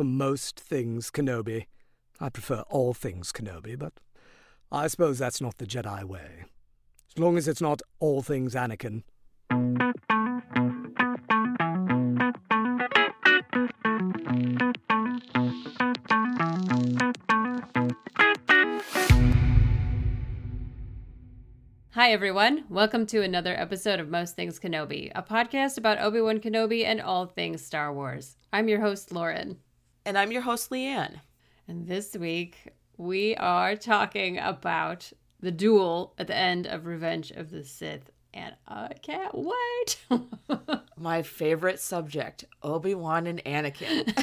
for most things Kenobi. I prefer all things Kenobi, but I suppose that's not the Jedi way. As long as it's not all things Anakin. Hi, everyone. Welcome to another episode of Most Things Kenobi, a podcast about Obi Wan Kenobi and all things Star Wars. I'm your host, Lauren. And I'm your host, Leanne. And this week, we are talking about the duel at the end of Revenge of the Sith. And I can't wait. My favorite subject Obi Wan and Anakin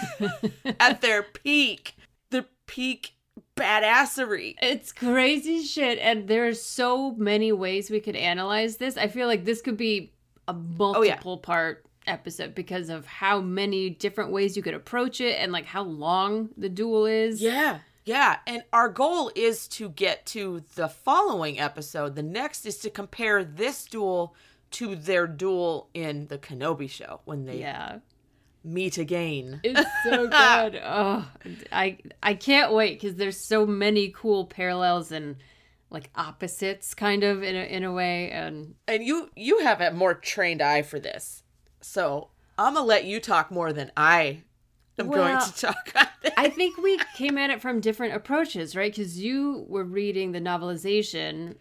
at their peak. The peak badassery. It's crazy shit. And there's so many ways we could analyze this. I feel like this could be a multiple oh, yeah. part episode because of how many different ways you could approach it and like how long the duel is. Yeah. Yeah, and our goal is to get to the following episode. The next is to compare this duel to their duel in the Kenobi show when they yeah. meet again. It's so good. oh, I I can't wait because there's so many cool parallels and like opposites, kind of in a in a way. And and you you have a more trained eye for this. So I'm gonna let you talk more than I am well, going to talk. I think we came at it from different approaches, right? Because you were reading the novelization.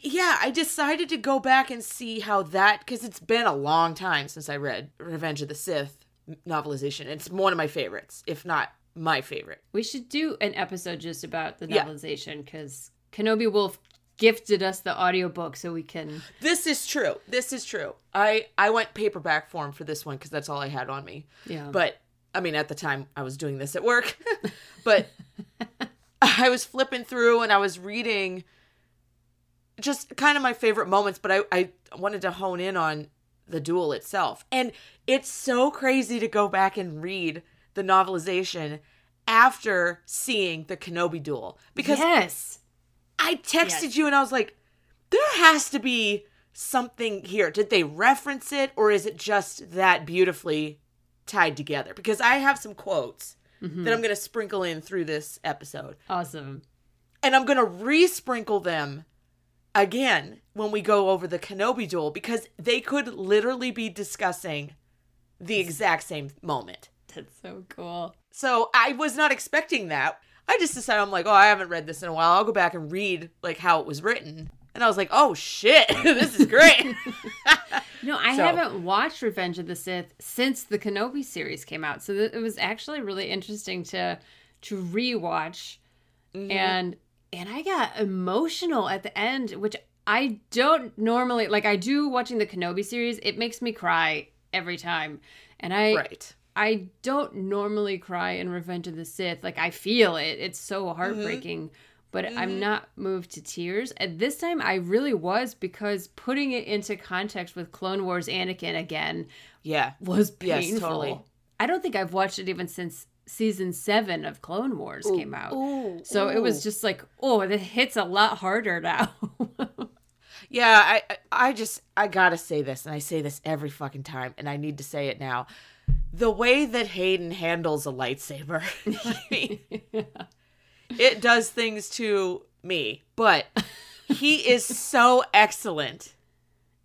Yeah, I decided to go back and see how that because it's been a long time since I read Revenge of the Sith novelization. It's one of my favorites, if not my favorite. We should do an episode just about the novelization because yeah. Kenobi Wolf gifted us the audiobook so we can This is true. This is true. I I went paperback form for this one cuz that's all I had on me. Yeah. But I mean at the time I was doing this at work. but I was flipping through and I was reading just kind of my favorite moments, but I I wanted to hone in on the duel itself. And it's so crazy to go back and read the novelization after seeing the Kenobi duel because yes I texted yes. you and I was like, there has to be something here. Did they reference it or is it just that beautifully tied together? Because I have some quotes mm-hmm. that I'm going to sprinkle in through this episode. Awesome. And I'm going to re-sprinkle them again when we go over the Kenobi duel because they could literally be discussing the exact same moment. That's so cool. So I was not expecting that. I just decided I'm like, oh, I haven't read this in a while. I'll go back and read like how it was written. And I was like, oh shit, this is great. no, I so. haven't watched Revenge of the Sith since the Kenobi series came out. So th- it was actually really interesting to to rewatch. Mm-hmm. And and I got emotional at the end, which I don't normally like I do watching the Kenobi series. It makes me cry every time. And I right. I don't normally cry in Revenge of the Sith. Like I feel it. It's so mm-hmm. heartbreaking, mm-hmm. but mm-hmm. I'm not moved to tears. At this time I really was because putting it into context with Clone Wars Anakin again, yeah, was painful. Yes, totally. I don't think I've watched it even since season 7 of Clone Wars ooh, came out. Ooh, so ooh. it was just like, oh, it hits a lot harder now. yeah, I I just I got to say this and I say this every fucking time and I need to say it now the way that Hayden handles a lightsaber, yeah. it does things to me, but he is so excellent.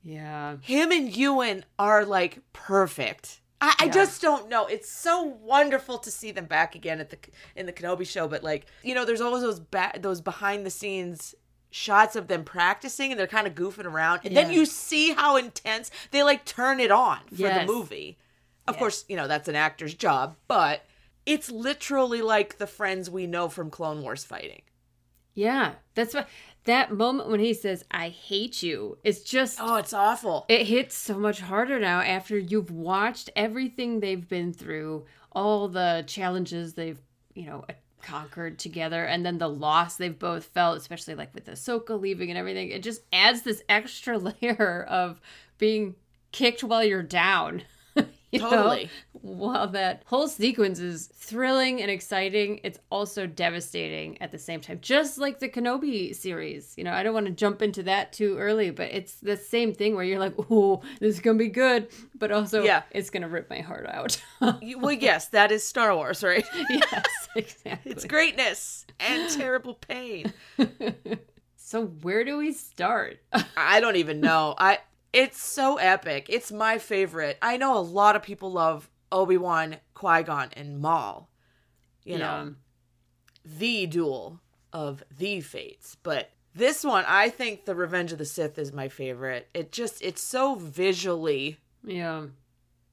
Yeah. Him and Ewan are like perfect. I, I just don't know. It's so wonderful to see them back again at the in the Kenobi show, but like you know, there's always those ba- those behind the scenes shots of them practicing and they're kind of goofing around, and then you see how intense they like turn it on for Yes. the movie. Of course, you know that's an actor's job, but it's literally like the friends we know from Clone Wars fighting. Yeah, that's what that moment when he says "I hate you" is just Oh, it's awful. it hits so much harder now after you've watched everything they've been through, all the challenges they've you know conquered together, and then the loss they've both felt, especially like with Ahsoka leaving and everything. It just adds this extra layer of being kicked while you're down. you know? Totally. While that whole sequence is thrilling and exciting, it's also devastating at the same time. Just like the Kenobi series. You know, I don't want to jump into that too early, but it's the same thing where you're like, oh, this is going to be good, but also Yeah. it's going to rip my heart out. Well, yes, that is Star Wars, right? yes, exactly. It's greatness and terrible pain. So, where do we start? I don't even know. I it's so epic. It's my favorite. I know a lot of people love Obi-Wan, Qui-Gon, and Maul. You know, the duel of the fates. But this one, I think the Revenge of the Sith is my favorite. It just it's so visually Yeah.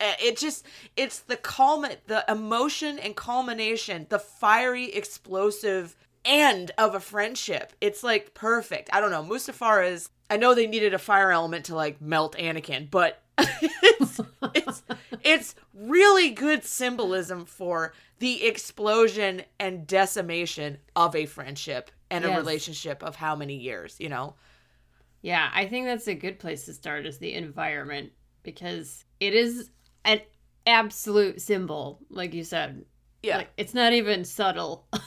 it just it's the culmin the emotion and culmination the fiery explosive end of a friendship. It's like perfect. I don't know. Mustafar is i know they needed a fire element to like melt anakin but it's it's it's really good symbolism for the explosion and decimation of a friendship and a relationship of how many years you know? Yeah, I think that's a good place to start is the environment because it is an absolute symbol, like you said. yeah. Like it's not even subtle.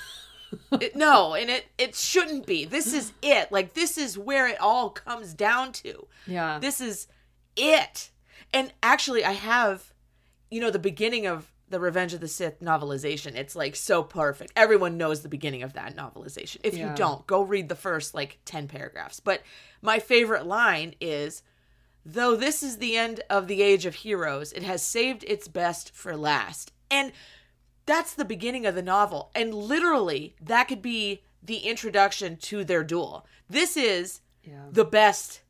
It- no, and it it shouldn't be. This is it. Like this is where it all comes down to. yeah. This is it. And actually, I have, you know, the beginning of the Revenge of the Sith novelization. It's like so perfect. Everyone knows the beginning of that novelization. If Yeah. you don't, go read the first like 10 paragraphs. But my favorite line is Though this is the end of the age of heroes, it has saved its best for last. And that's the beginning of the novel. And literally, that could be the introduction to their duel. This is Yeah. the best.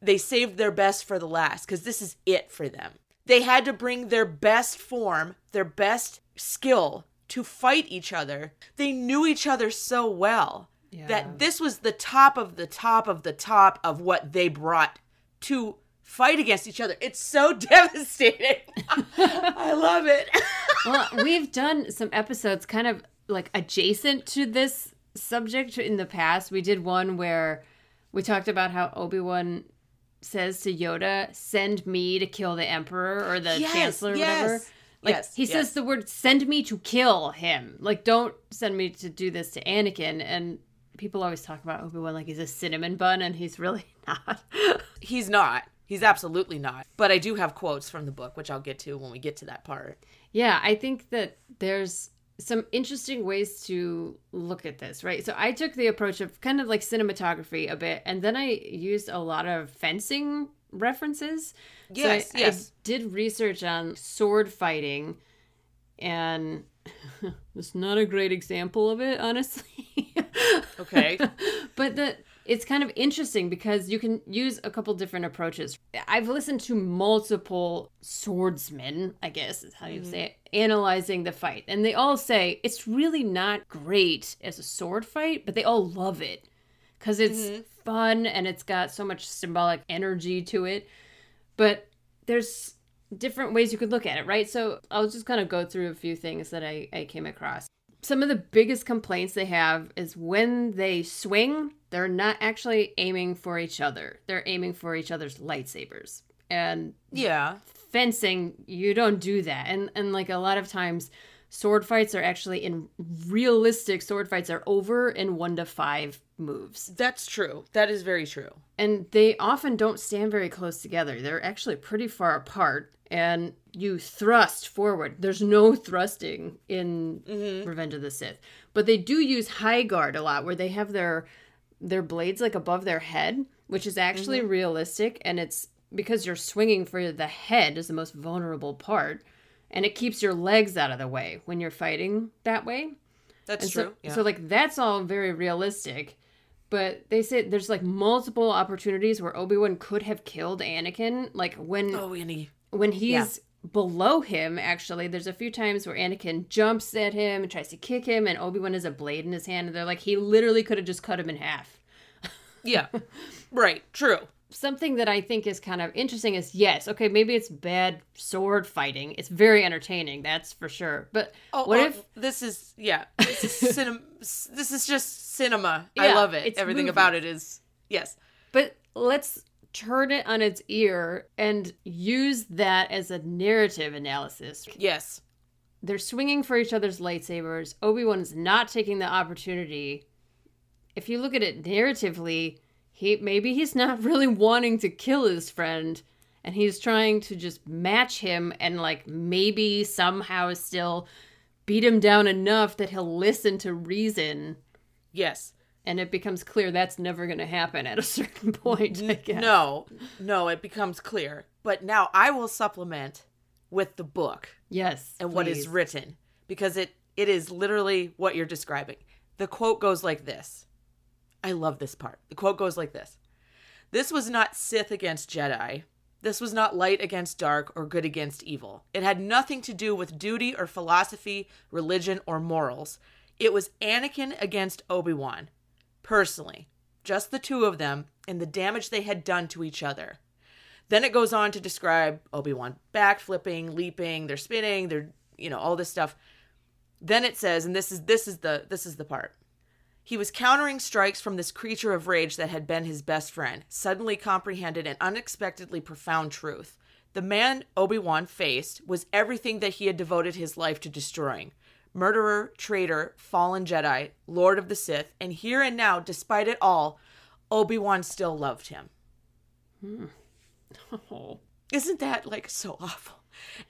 They saved their best for the last because this is it for them. They had to bring their best form, their best skill to fight each other. They knew each other so well Yeah. that this was the top of the top of the top of what they brought to fight against each other. It's so devastating. I love it. well, we've done some episodes kind of like adjacent to this subject in the past. We did one where we talked about how Obi-Wan says to Yoda, "Send me to kill the emperor or the Yes, chancellor or yes, whatever." Like yes, he yes. says the word "send me to kill him." Like don't send me to do this to Anakin and people always talk about Obi-Wan like he's a cinnamon bun and he's really not. He's not. He's absolutely not. But I do have quotes from the book, which I'll get to when we get to that part. Yeah, I think that there's some interesting ways to look at this, right? So I took the approach of kind of like cinematography a bit, and then I used a lot of fencing references. Yes, so I, yes. I did research on sword fighting, and it's not a great example of it, honestly. Okay. but the it's kind of interesting because you can use a couple different approaches. I've listened to multiple swordsmen, I guess is how you say mm-hmm. it, analyzing the fight, and they all say it's really not great as a sword fight, but they all love it because it's mm-hmm. fun and it's got so much symbolic energy to it. But there's different ways you could look at it, right? So I'll just kind of go through a few things that I, I came across. Some of the biggest complaints they have is when they swing, they're not actually aiming for each other. They're aiming for each other's lightsabers. And yeah. fencing, you don't do that. And and like a lot of times sword fights are actually in realistic sword fights are over in 1 to 5 moves. That's true. That is very true. And they often don't stand very close together. They're actually pretty far apart and you thrust forward. There's no thrusting in mm-hmm. Revenge of the Sith. But they do use high guard a lot where they have their their blades like above their head, which is actually mm-hmm. realistic and it's because you're swinging for the head is the most vulnerable part and it keeps your legs out of the way when you're fighting that way. That's And true. So, yeah. so like that's all very realistic. But they said there's like multiple opportunities where Obi Wan could have killed Anakin. Like when oh, and he when he's below him, actually, there's a few times where Anakin jumps at him and tries to kick him, and Obi Wan has a blade in his hand, and they're like, he literally could have just cut him in half. Yeah. right. True. Something that I think is kind of interesting is yes, okay, maybe it's bad sword fighting. It's very entertaining, that's for sure. But Oh, what oh, if this is yeah? This is cinema. This is just cinema. I love it. Everything movie. about it is yes. But let's turn it on its ear and use that as a narrative analysis. Yes. They're swinging for each other's lightsabers. Obi Wan is not taking the opportunity. If you look at it narratively, he maybe he's not really wanting to kill his friend, and he's trying to just match him and like maybe somehow still beat him down enough that he'll listen to reason. Yes. And it becomes clear that's never going to happen at a certain point. No. No. It becomes clear. But now I will supplement with the book Yes. and what is written because it it is literally what you're describing. The quote goes like this. I love this part. The quote goes like this. This was not Sith against Jedi. This was not light against dark or good against evil. It had nothing to do with duty or philosophy, religion or morals. It was Anakin against Obi-Wan. Personally, just the two of them and the damage they had done to each other. Then it goes on to describe Obi-Wan backflipping, leaping, they're spinning, they're you know, all this stuff. Then it says, and this is this is the this is the part. He was countering strikes from this creature of rage that had been his best friend, suddenly comprehended an unexpectedly profound truth. The man Obi-Wan faced was everything that he had devoted his life to destroying. Murderer, traitor, fallen Jedi, Lord of the Sith, and here and now, despite it all, Obi-Wan still loved him. Hmm. Oh. Isn't that like so awful?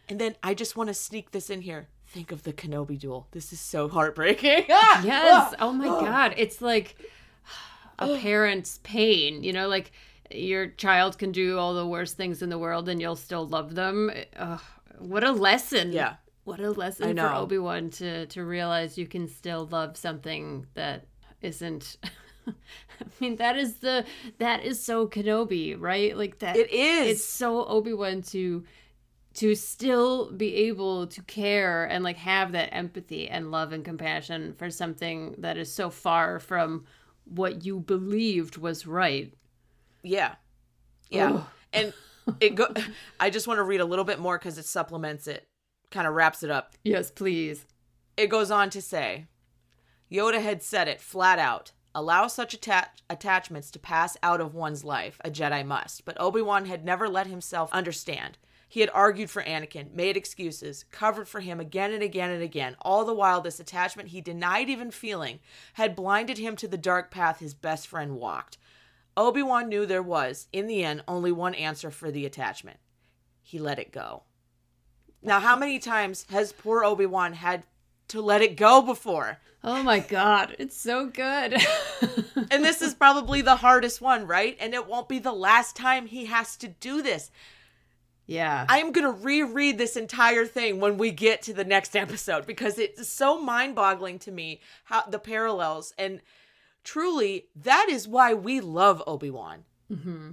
And then I just want to sneak this in here. Think of the Kenobi duel. This is so heartbreaking. Ah! Yes. Ah! Oh my ah! God. It's like a ah! parent's pain. You know, like your child can do all the worst things in the world and you'll still love them. Ugh, what a lesson. Yeah. What a lesson I for know. Obi Wan to to realize you can still love something that isn't. I mean, that is the that is so Kenobi, right? Like that. It is. It's so Obi Wan to to still be able to care and like have that empathy and love and compassion for something that is so far from what you believed was right. Yeah. Yeah. Ugh. And it go I just want to read a little bit more cuz it supplements it. Kind of wraps it up. Yes, please. It goes on to say, Yoda had said it flat out. Allow such atta- attachments to pass out of one's life, a Jedi must. But Obi-Wan had never let himself understand. He had argued for Anakin, made excuses, covered for him again and again and again. All the while, this attachment he denied even feeling had blinded him to the dark path his best friend walked. Obi Wan knew there was, in the end, only one answer for the attachment. He let it go. Now, how many times has poor Obi Wan had to let it go before? Oh my god, it's so good. And this is probably the hardest one, right? And it won't be the last time he has to do this. yeah. I'm going to reread this entire thing when we get to the next episode because it's so mind-boggling to me how the parallels and truly that is why we love Obi-Wan. hmm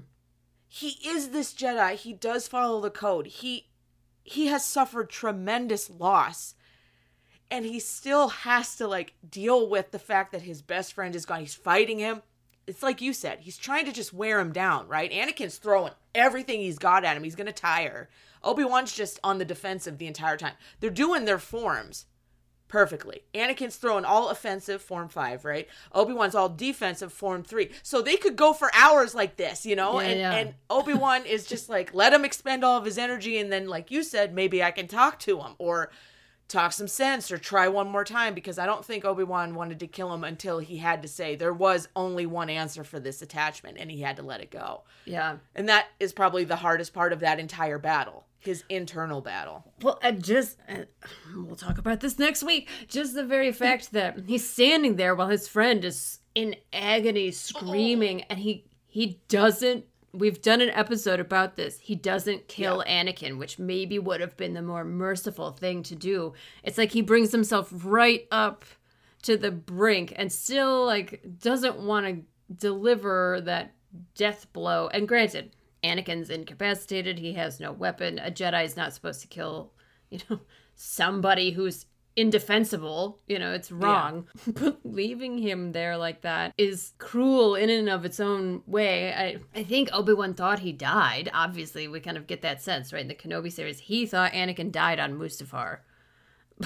He is this Jedi. He does follow the code. He he has suffered tremendous loss and he still has to like deal with the fact that his best friend is gone. He's fighting him. It's like you said, he's trying to just wear him down, right? Anakin's throwing everything he's got at him. He's going to tire. Obi-Wan's just on the defensive the entire time. They're doing their forms perfectly. Anakin's throwing all offensive, form 5, right? Obi-Wan's all defensive, form 3. So they could go for hours like this, you know? Yeah, and yeah. and Obi-Wan is just like let him expend all of his energy and then like you said, maybe I can talk to him or talk some sense or try one more time because I don't think Obi-Wan wanted to kill him until he had to say there was only one answer for this attachment and he had to let it go. Yeah. And that is probably the hardest part of that entire battle, his internal battle. Well, I just uh, we'll talk about this next week. Just the very fact that he's standing there while his friend is in agony, screaming, and he he doesn't we've done an episode about this. He doesn't kill yeah. Anakin, which maybe would have been the more merciful thing to do. It's like he brings himself right up to the brink and still like doesn't want to deliver that death blow. And granted, Anakin's incapacitated, he has no weapon. A Jedi is not supposed to kill, you know, somebody who's indefensible. You know, it's wrong. Yeah. but leaving him there like that is cruel in and of its own way. I, I think Obi Wan thought he died. Obviously, we kind of get that sense, right? In the Kenobi series, he thought Anakin died on Mustafar.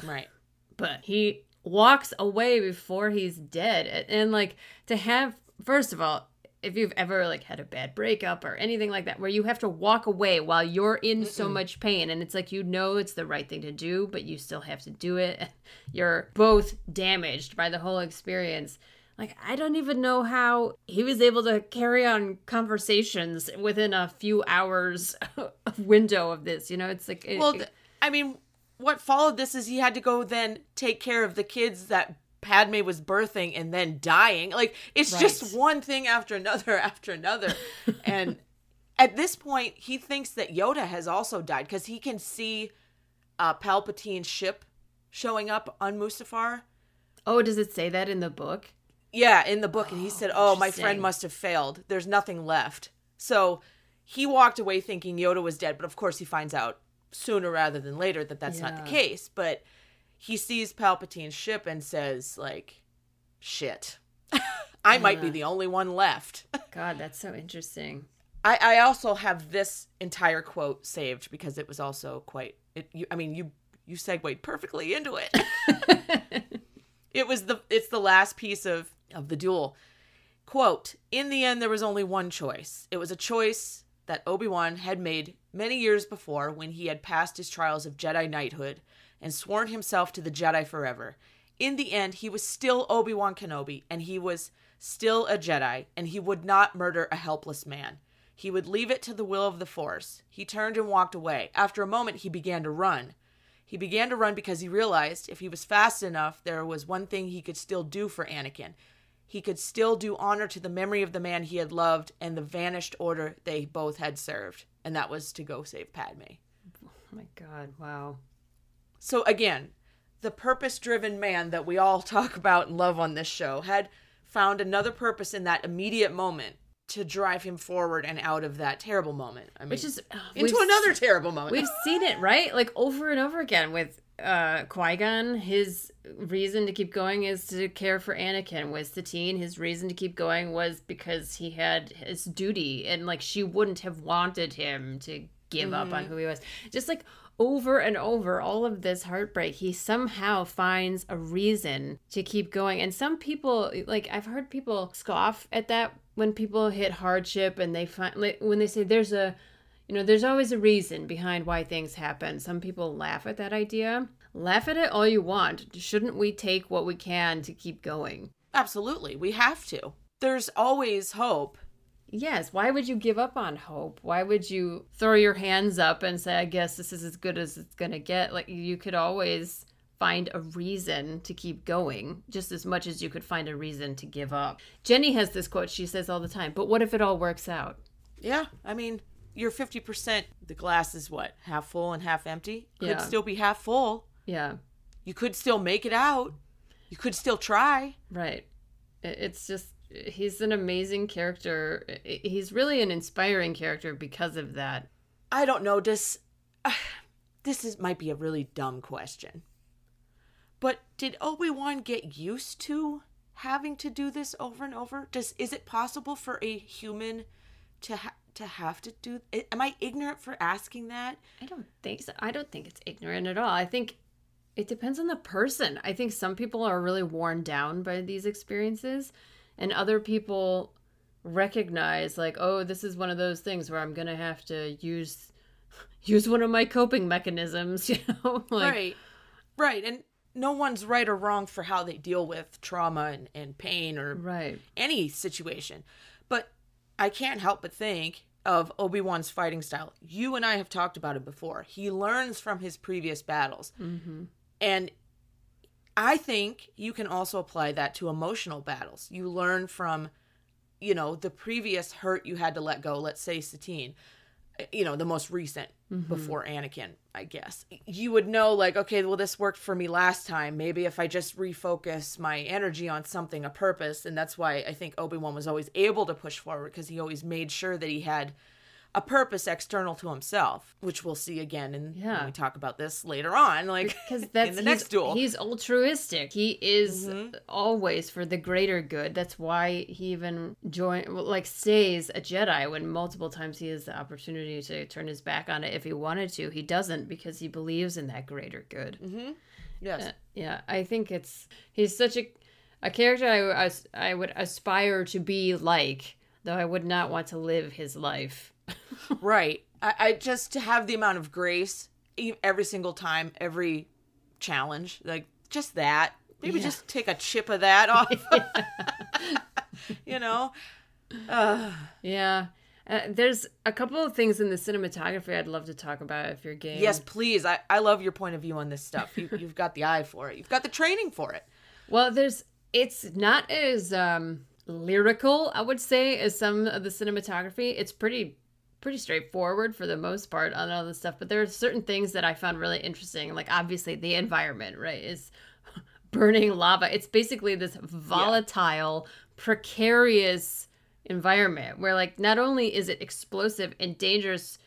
Right. but he walks away before he's dead. And, like, to have, first of all, if you've ever like had a bad breakup or anything like that where you have to walk away while you're in Mm-mm. so much pain and it's like you know it's the right thing to do but you still have to do it. You're both damaged by the whole experience. Like i don't even know how he was able to carry on conversations within a few hours of window of this you know? It's like it, well i mean what followed this is he had to go then take care of the kids that Padme was birthing and then dying. Like it's right. just one thing after another after another. and at this point, he thinks that Yoda has also died because he can see uh, Palpatine's ship showing up on Mustafar. Oh, does it say that in the book? Yeah, in the book, and he said, "Oh, my friend must have failed. There's nothing left." So he walked away thinking Yoda was dead, but of course he finds out sooner rather than later that that's yeah. not the case. But he sees Palpatine's ship and says, like, shit. I yeah. might be the only one left. God, that's so interesting. I, I also have this entire quote saved because it was also quite it you, I mean you you segued perfectly into it. it was the it's the last piece of of the duel. Quote, in the end there was only one choice. It was a choice that Obi-Wan had made many years before when he had passed his trials of Jedi knighthood and sworn himself to the Jedi forever. In the end, he was still Obi Wan Kenobi, and he was still a Jedi, and he would not murder a helpless man. He would leave it to the will of the Force. He turned and walked away. After a moment, he began to run. He began to run because he realized if he was fast enough, there was one thing he could still do for Anakin. He could still do honor to the memory of the man he had loved and the vanished order they both had served, and that was to go save Padme. Oh my god, wow. So again, the purpose driven man that we all talk about and love on this show had found another purpose in that immediate moment to drive him forward and out of that terrible moment. I mean, which is uh, into another terrible moment. We've seen it right, like over and over again with uh, Qui Gon. His reason to keep going is to care for Anakin. Was Satine his reason to keep going was because he had his duty, and like she wouldn't have wanted him to give mm-hmm. up on mm-hmm. who he was. Just like over and over all of this heartbreak, he somehow finds a reason to keep going. And some people, like I've heard people scoff at that when people hit hardship and they find, like, when they say there's a, you know, there's always a reason behind why things happen. Some people laugh at that idea. Laugh at it all you want. Shouldn't we take what we can to keep going? Absolutely. We have to. There's always hope Yes. Why would you give up on hope? Why would you throw your hands up and say, I guess this is as good as it's going to get? Like, you could always find a reason to keep going just as much as you could find a reason to give up. Jenny has this quote she says all the time, but what if it all works out? Yeah. I mean, you're 50%. The glass is what? Half full and half empty? Could yeah. still be half full. Yeah. You could still make it out. You could still try. Right. It's just he's an amazing character. He's really an inspiring character because of that. I don't know. Does uh, this is might be a really dumb question, but did Obi Wan get used to having to do this over and over? Does is it possible for a human to ha- to have to do? Am I ignorant for asking that? I don't think so. I don't think it's ignorant at all. I think it depends on the person. I think some people are really worn down by these experiences and other people recognize like oh this is one of those things where i'm gonna have to use use one of my coping mechanisms you know? Like, right. Right and no one's right or wrong for how they deal with trauma and, and pain or right. any situation. But i can't help but think of obi-wan's fighting style. You and i have talked about it before. He learns from his previous battles. Mm-hmm. and I think you can also apply that to emotional battles. You learn from you know, the previous hurt you had to let go, let's say Satine, eh, you know, the most recent mm-hmm. before Anakin, I guess, you would know, like, okay, well, this worked for me last time. Maybe if I just refocus my energy on something, a purpose. And that's why I think Obi Wan was always able to push forward because he always made sure that he had a purpose external to himself, which we'll see again in Yeah. when we talk about this later on, like because that's in the he's, next duel. he's altruistic he is Mm-hmm. always for the greater good that's why he even join like stays a jedi when multiple times he has the opportunity to turn his back on it if he wanted to he doesn't because he believes in that greater good yes. Uh, yeah i think it's he's such a a character I, I, I would aspire to be like though i would not want to live his life Right. I, I just to have the amount of grace every single time, every challenge, like just that. Maybe Yeah. just take a chip of that off. you know? Uh, yeah uh, there's a couple of things in the cinematography I'd love to talk about if you're game. yes, please. I, I love your point of view on this stuff. You, you've got the eye for it. You've got the training for it. Well, there's it's not as um lyrical, I would say, as some of the cinematography. It's pretty pretty straightforward for the most part on all this stuff, but there are certain things that I found really interesting. Like obviously the environment, right, is burning lava. It's basically this volatile, precarious environment where like not only is it explosive and dangerous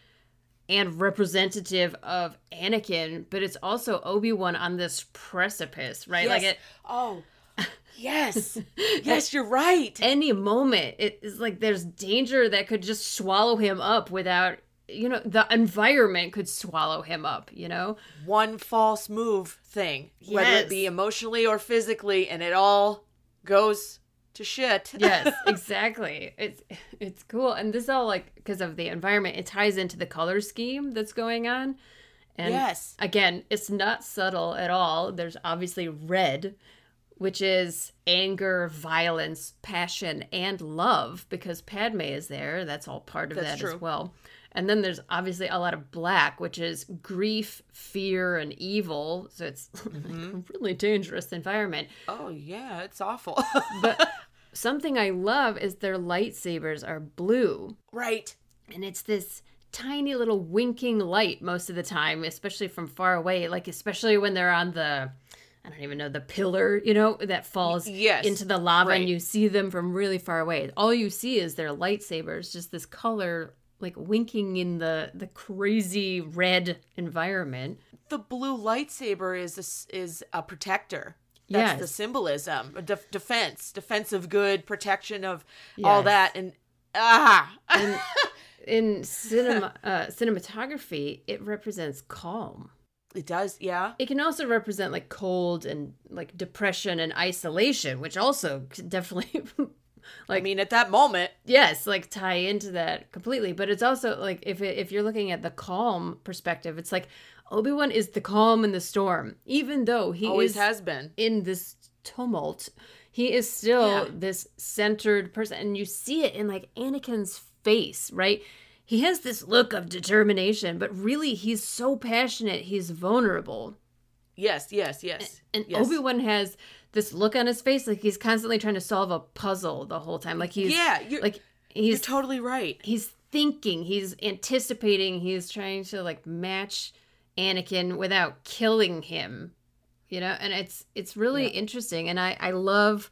and representative of Anakin, but it's also Obi-Wan on this precipice, right? Like it Oh, yes. yes, you're right. any moment it is like there's danger that could just swallow him up without you know the environment could swallow him up you know One false move thing, whether it be emotionally or physically, and it all goes to shit. yes exactly it's it's cool and this all like because of the environment it ties into the color scheme that's going on and Yes. again it's not subtle at all there's obviously red which is anger violence passion and love because padme is there that's all part of That's that true. as well and then there's obviously a lot of black which is grief fear and evil so it's Mm-hmm. a really dangerous environment Oh, yeah, it's awful. but something I love is their lightsabers are blue. right. And it's this tiny little winking light most of the time, especially from far away. Like, especially when they're on the, I don't even know, the pillar, you know, that falls yes, into the lava right. and you see them from really far away. All you see is their lightsabers, just this color like winking in the the crazy red environment. The blue lightsaber is a, is a protector. That's the symbolism, a def- defense, defense of good, protection of all that, and ah, And in cinema uh, cinematography, it represents calm. It does, yeah. It can also represent like cold and like depression and isolation, which also definitely like I mean, at that moment, yes, like tie into that completely. But it's also like if it, if you're looking at the calm perspective, it's like Obi Wan is the calm in the storm, even though he always has been. in this tumult. He is still Yeah. this centered person, and you see it in like Anakin's face, right? He has this look of determination, but really he's so passionate, he's vulnerable. Yes, yes, yes. And yes. Obi Wan has this look on his face, like he's constantly trying to solve a puzzle the whole time. Like he's Yeah, you're- like You're he's totally right. he's thinking, he's anticipating, he's trying to like match Anakin without killing him. You know, and it's it's really interesting and I I love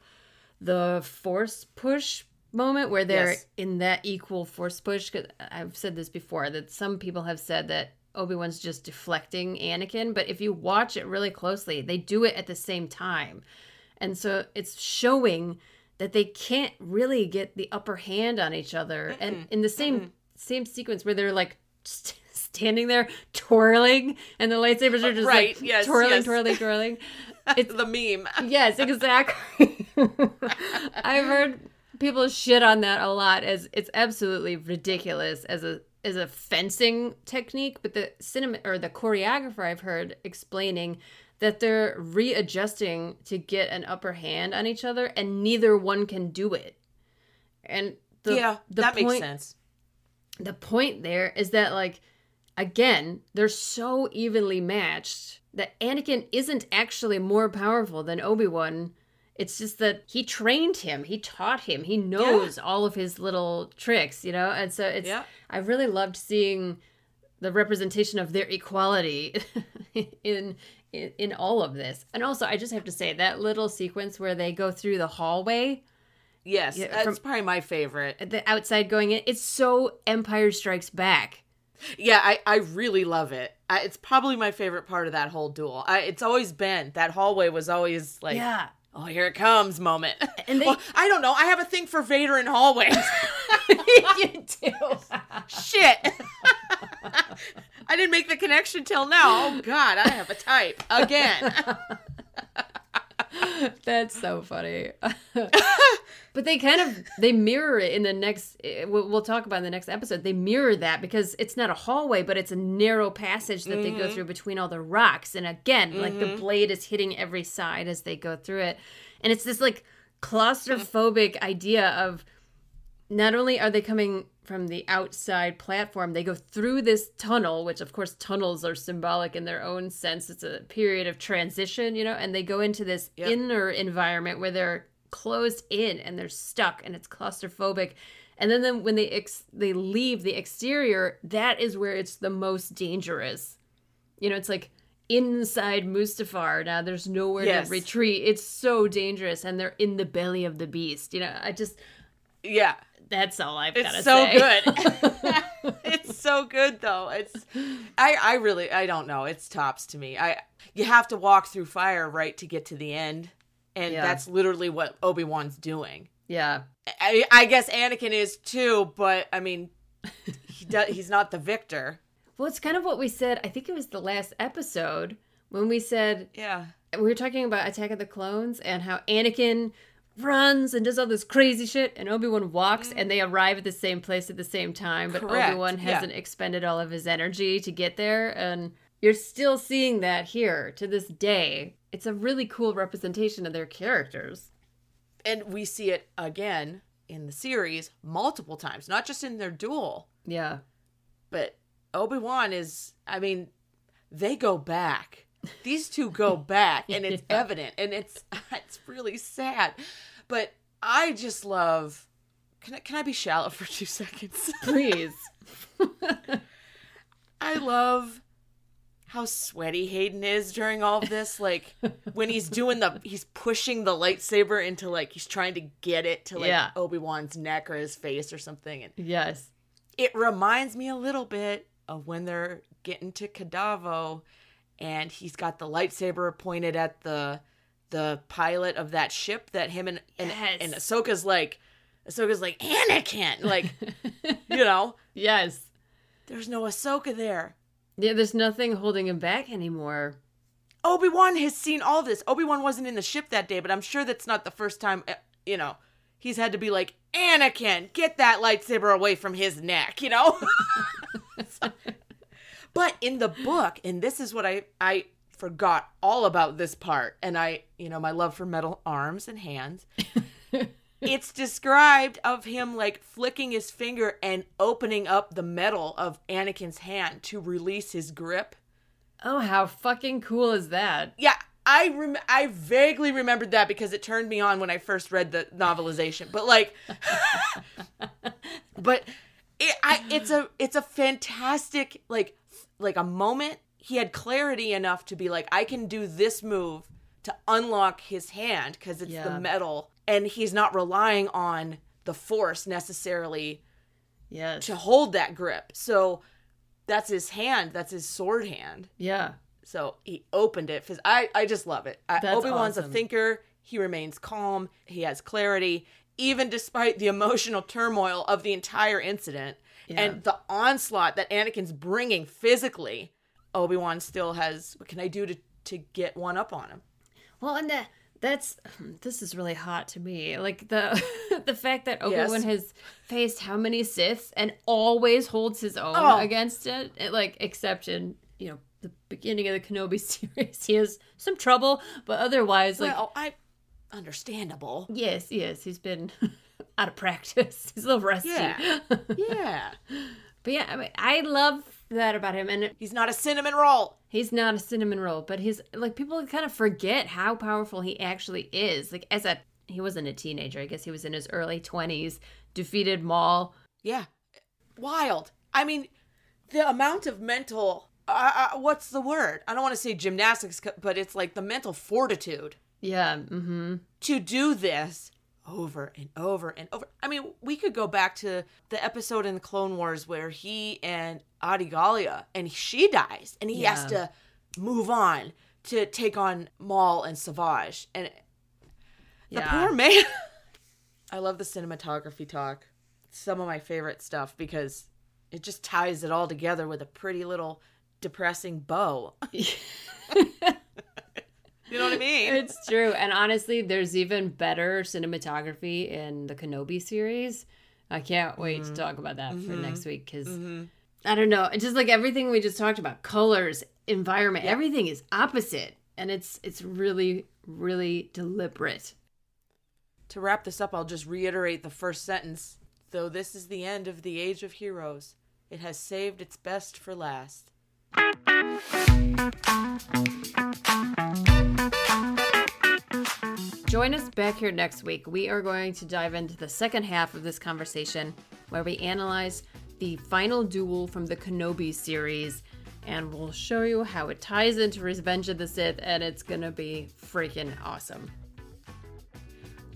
the force push moment where they're Yes. in that equal force push cuz I've said this before that some people have said that Obi-Wan's just deflecting Anakin, but if you watch it really closely, they do it at the same time. And so it's showing that they can't really get the upper hand on each other. And in the same same sequence where they're like st- standing there twirling and the lightsabers are uh, just Right, like yes, twirling, yes. twirling, twirling. It's the meme. yes, exactly. I've heard people shit on that a lot as it's absolutely ridiculous as a as a fencing technique, but the cinema or the choreographer I've heard explaining that they're readjusting to get an upper hand on each other and neither one can do it. And the, yeah, the that makes sense. the point there is that like again they're so evenly matched that anakin isn't actually more powerful than obi-wan It's just that he trained him, he taught him, he knows yeah. all of his little tricks, you know? And so it's, yeah. I really loved seeing the representation of their equality in, in in all of this. And also, I just have to say that little sequence where they go through the hallway. Yes, that's probably my favorite. The outside going in, it's so Empire Strikes Back. Yeah, I, I really love it. I, it's probably my favorite part of that whole duel. I, it's always been that hallway was always like yeah oh here it comes moment. And they, well, i don't know. I have a thing for vader in hallways. You do. Shit. I didn't make the connection till now. Oh god i have a type again that's so funny but they kind of they mirror it in the next we'll talk about in the next episode they mirror that because it's not a hallway but it's a narrow passage that mm-hmm. they go mm-hmm. through between all the rocks and again mm-hmm. like the mm-hmm. blade is hitting every side as they go through it and it's this like claustrophobic idea of not only are they coming from the outside platform, they go through this tunnel, which of course tunnels are symbolic in their own sense. It's a period of transition, you know, and they go into this yep. inner environment where they're closed in and they're stuck and it's claustrophobic. And then, then when they ex- they leave the exterior, that is where it's the most dangerous. You know, it's like inside Mustafar. Now there's nowhere yes. to retreat. It's so dangerous, and they're in the belly of the beast. You know, I just yeah. That's all I've got to so say. good. it's so good though. It's I I really I don't know. It's tops to me. I you have to walk through fire right to get to the end and yeah. that's literally what Obi Wan's doing. Yeah, I, I guess Anakin is too, but I mean, he does, he's not the victor. Well, it's kind of what we said. I think it was the last episode when we said, yeah, we were talking about Attack of the Clones and how Anakin runs and does all this crazy shit, and Obi Wan walks, mm. and they arrive at the same place at the same time, but Obi Wan hasn't yeah. expended all of his energy to get there, and you're still seeing that here to this day it's a really cool representation of their characters. And we see it again in the series multiple times, not just in their duel. Yeah. But Obi-Wan is I mean, they go back. These two go back and it's yeah. evident and it's it's really sad. But I just love can I, can I be shallow for 2 seconds? Please. I love how sweaty Hayden is during all of this. Like when he's doing the, he's pushing the lightsaber into like he's trying to get it to like yeah. Obi Wan's neck or his face or something. And yes, it reminds me a little bit of when they're getting to Kadavo, and he's got the lightsaber pointed at the the pilot of that ship that him and and, yes. and Ahsoka's like, Ahsoka's like Anakin, like you know, yes. There's no Ahsoka there yeah, there's nothing holding him back anymore. Obi Wan has seen all this. Obi Wan wasn't in the ship that day, but I'm sure that's not the first time. Eh, you know, he's had to be like Anakin, get that lightsaber away from his neck. You know. but in the book, and this is what I I forgot all about this part, and I you know my love for metal arms and hands it's described of him like flicking his finger and opening up the metal of Anakin's hand to release his grip. Oh, how fucking cool is that? Yeah, I rem- I vaguely remembered that because it turned me on when I first read the novelization. But like but it, I, it's a it's a fantastic like like a moment he had clarity enough to be like I can do this move to unlock his hand because it's yeah. the metal and he's not relying on the force necessarily yes. to hold that grip. So that's his hand, that's his sword hand. Yeah. So he opened it because I, I just love it. Obi Wan's awesome. a thinker. He remains calm. He has clarity, even despite the emotional turmoil of the entire incident yeah. and the onslaught that Anakin's bringing physically. Obi Wan still has. What can I do to to get one up on him? Well, and the that's this is really hot to me. Like the the fact that Obi Wan yes. has faced how many Siths and always holds his own oh. against it. it. Like except in you know the beginning of the Kenobi series, he has some trouble, but otherwise, like well, I understandable. Yes, yes, he's been out of practice. He's a little rusty. Yeah, yeah. but yeah, I mean, I love that about him. And He's not a cinnamon roll. he's not a cinnamon roll, but he's like people kind of forget how powerful he actually is. Like as a he wasn't a teenager, I guess he was in his early twenties, defeated Maul. Yeah. Wild. I mean, the amount of mental uh, uh, what's the word? I don't want to say gymnastics, but it's like the mental fortitude Yeah. Mm-hmm. to do this over and over and over. I mean, we could go back to the episode in the Clone Wars where he and Adi Gallia and she dies and he has to move on to take on Maul and Savage. And the Yeah. poor man. I love the cinematography talk. It's some of my favorite stuff because it just ties it all together with a pretty little depressing bow. you know what I mean? It's true. And honestly, there's even better cinematography in the Kenobi series. I can't wait Mm-hmm. to talk about that for next week because I don't know. It's just like everything we just talked about colors, environment, everything is opposite. And it's it's really, really deliberate. To wrap this up, I'll just reiterate the first sentence. Though this is the end of the age of heroes, it has saved its best for last. Join us back here next week. We are going to dive into the second half of this conversation where we analyze the final duel from the Kenobi series and we'll show you how it ties into Revenge of the Sith and it's going to be freaking awesome.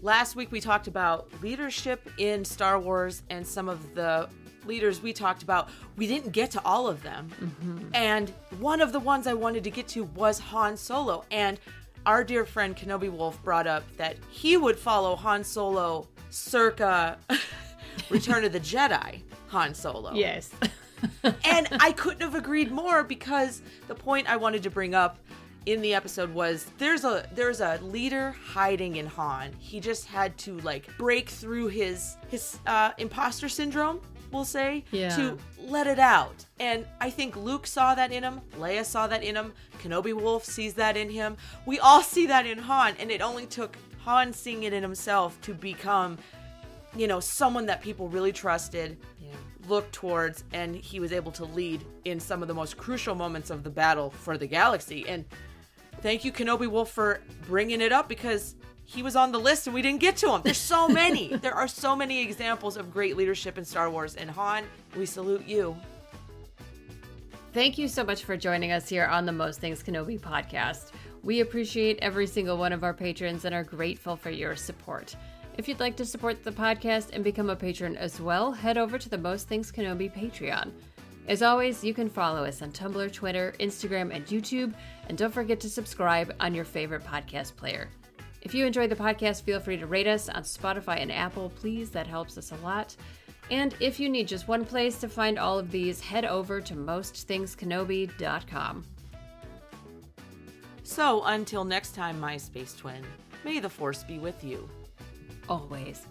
Last week we talked about leadership in Star Wars and some of the leaders we talked about. We didn't get to all of them. Mm-hmm. And one of the ones I wanted to get to was Han Solo. And our dear friend Kenobi Wolf brought up that he would follow Han Solo circa Return of the Jedi Han Solo. Yes. and I couldn't have agreed more because the point I wanted to bring up in the episode was there's a there's a leader hiding in Han. He just had to like break through his his uh, imposter syndrome, we'll say, Yeah. to let it out. And I think Luke saw that in him, Leia saw that in him, Kenobi Wolf sees that in him. We all see that in Han, and it only took Han seeing it in himself to become, you know, someone that people really trusted looked towards and he was able to lead in some of the most crucial moments of the battle for the galaxy and thank you kenobi wolf for bringing it up because he was on the list and we didn't get to him there's so many there are so many examples of great leadership in star wars and han we salute you Thank you so much for joining us here on the Most Things Kenobi podcast. We appreciate every single one of our patrons and are grateful for your support. If you'd like to support the podcast and become a patron as well, head over to the Most Things Kenobi Patreon. As always, you can follow us on Tumblr, Twitter, Instagram, and YouTube, and don't forget to subscribe on your favorite podcast player. If you enjoy the podcast, feel free to rate us on Spotify and Apple, please. That helps us a lot. And if you need just one place to find all of these, head over to mostthingskenobi.com. so until next time my space twin may the force be with you Always.